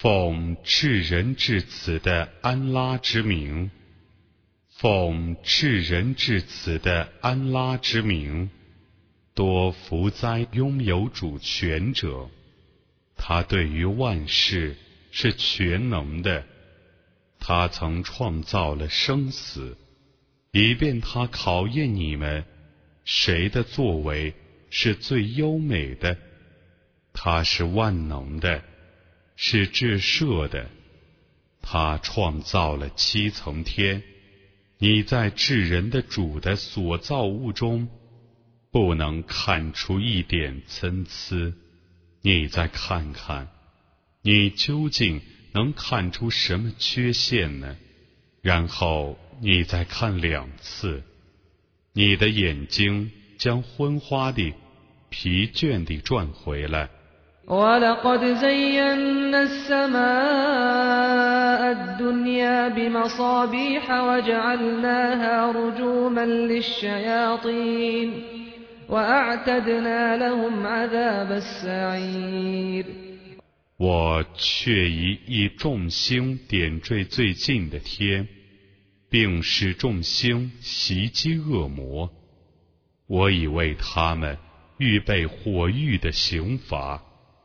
奉至仁至慈的安拉之名，奉至仁至慈的安拉之名，多福哉拥有主权者！他对于万事是全能的。他曾创造了生死，以便他考验你们，谁的作为是最优美的。他是万能的。是至赦的，他创造了七层天。你在至人的主的所造物中，不能看出一点参差。你再看看，你究竟能看出什么缺陷呢？然后你再看两次，你的眼睛将昏花的、疲倦地转回来。ولقد زينا السماء الدنيا بمصابيح وجعلناها رجوما للشياطين وأعتدنا لهم عذاب السعير 我却以以众星点缀最近的天，并使众星袭击恶魔。我已为他们预备火狱的刑罚。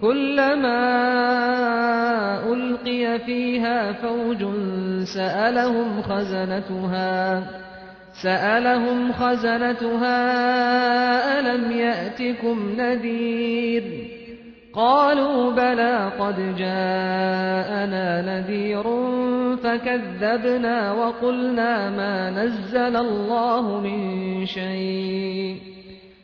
كلما ألقي فيها فوج سألهم خزنتها سألهم خزنتها ألم يأتكم نذير قالوا بلى قد جاءنا نذير فكذبنا وقلنا ما نزل الله من شيء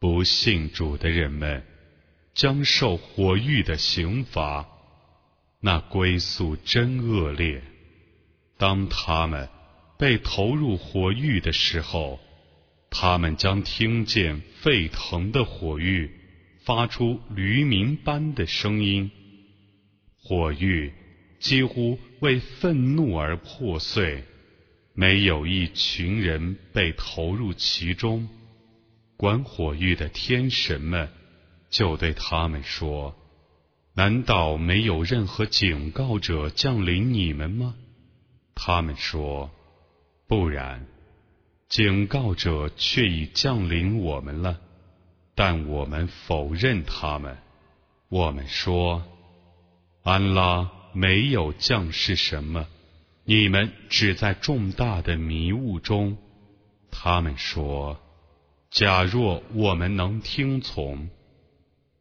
不信主的人们将受火狱的刑罚，那归宿真恶劣。当他们被投入火狱的时候，他们将听见沸腾的火狱发出驴鸣般的声音。火狱几乎为愤怒而破碎，没有一群人被投入其中。管火狱的天神们就对他们说：“难道没有任何警告者降临你们吗？”他们说：“不然，警告者却已降临我们了，但我们否认他们。我们说：安拉没有降示什么，你们只在重大的迷雾中。”他们说。假若我们能听从，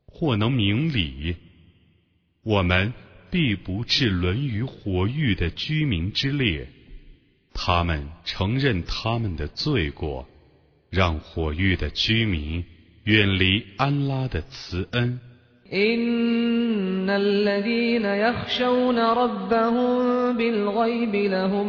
或能明理，我们必不至沦于火狱的居民之列。他们承认他们的罪过，让火狱的居民远离安拉的慈恩。 إن الذين يخشون ربهم بالغيب لهم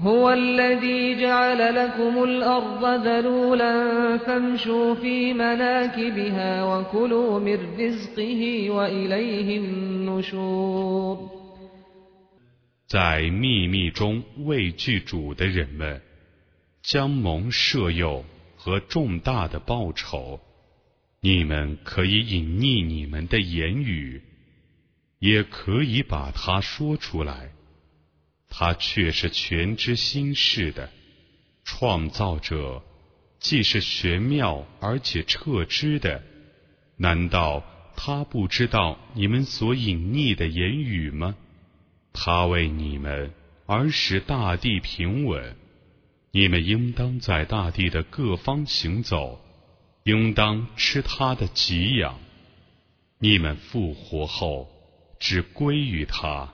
هو الذي جعل لكم الأرض ذلولا فامشوا في مناكبها وكلوا من رزقه وإليه النشور 在秘密中畏惧主的人们，将蒙赦宥和重大的报酬。你们可以隐匿你们的言语，也可以把它说出来。 他却是全知心事的创造者，既是玄妙而且彻知的。难道他不知道你们所隐匿的言语吗？他为你们而使大地平稳，你们应当在大地的各方行走，应当吃他的给养。你们复活后，只归于他。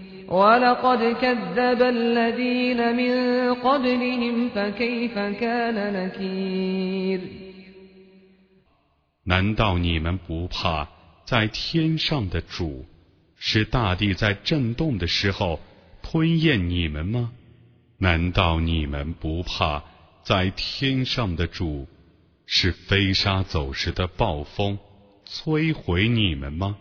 难道你们不怕在天上的主是大地在震动的时候吞咽你们吗？难道你们不怕在天上的主是飞沙走石的暴风摧毁你们吗？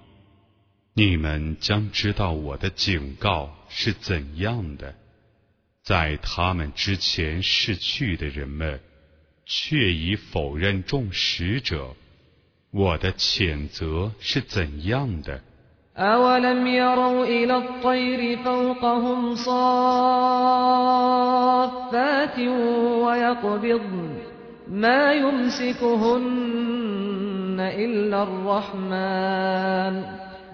你们将知道我的警告是怎样的，在他们之前逝去的人们，却已否认众使者，我的谴责是怎样的。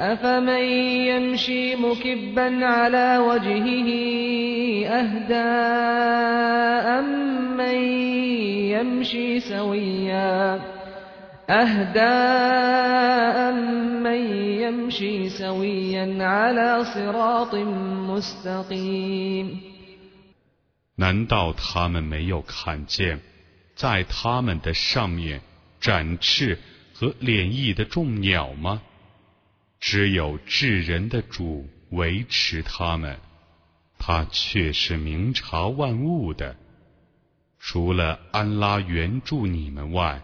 أفمن يمشي مكبا على وجهه أهدى أمن يمشي سويا أهدى أمن يمشي سويا على صراط مستقيم 难道他们没有看见，在他们的上面展翅和敛翼的众鸟吗？ 只有智人的主维持他们，他却是明察万物的。除了安拉援助你们外，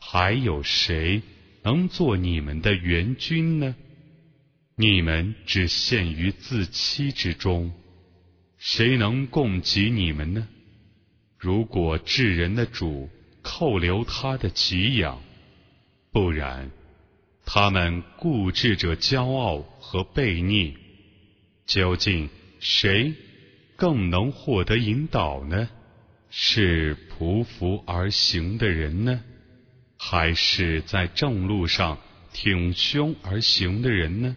还有谁能做你们的援军呢？你们只陷于自欺之中，谁能供给你们呢？如果智人的主扣留他的给养，不然。他们固执着骄傲和悖逆，究竟谁更能获得引导呢？是匍匐而行的人呢，还是在正路上挺胸而行的人呢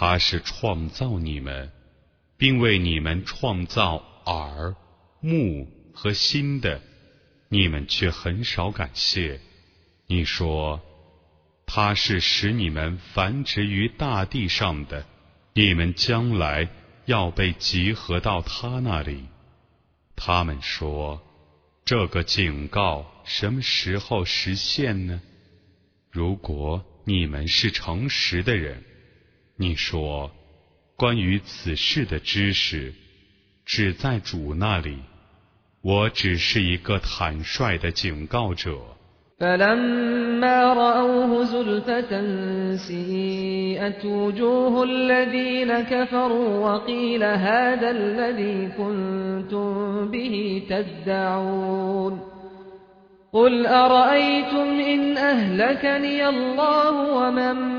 他是创造你们，并为你们创造耳、目和心的，你们却很少感谢。你说，他是使你们繁殖于大地上的，你们将来要被集合到他那里。他们说，这个警告什么时候实现呢？如果。你们是诚实的人，你说关于此事的知识只在主那里，我只是一个坦率的警告者。قل أرأيتم إن أهلكني الله ومن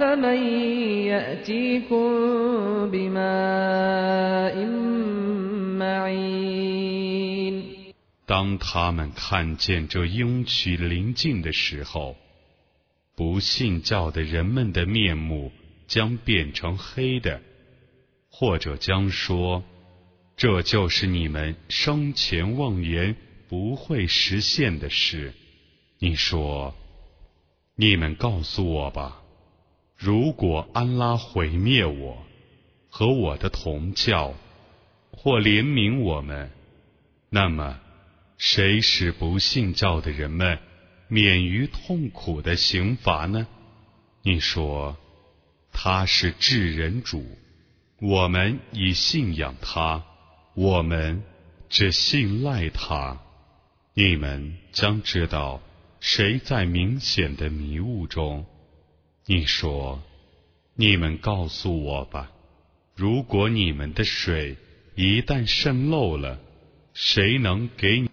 فمن يأتيكم بماء معين 当他们看见这应许临近的时候，不信教的人们的面目将变成黑的，或者将说。这就是你们生前妄言不会实现的事。你说，你们告诉我吧， 如果安拉毁灭我和我的同教，或怜悯我们，那么谁使不信教的人们免于痛苦的刑罚呢？你说，他是至人主，我们已信仰他。我们只信赖他，你们将知道谁在明显的迷雾中。你说，你们告诉我吧，如果你们的水一旦渗漏了，谁能给你？